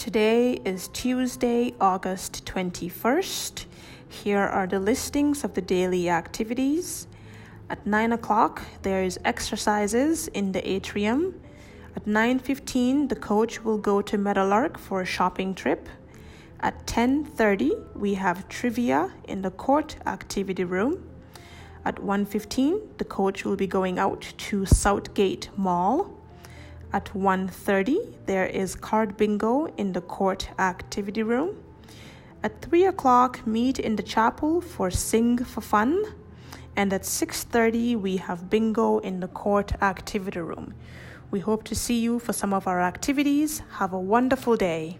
Today is Tuesday, August 21st. Here are the listings of the daily activities. At 9 o'clock, there is exercises in the atrium. At 9:15, the coach will go to Meadowlark for a shopping trip. At 10:30, we have trivia in the court activity room. At 1:15, the coach will be going out to Southgate Mall. At 1.30, there is card bingo in the court activity room. At 3 o'clock, meet in the chapel for Sing for Fun. And at 6.30, we have bingo in the court activity room. We hope to see you for some of our activities. Have a wonderful day.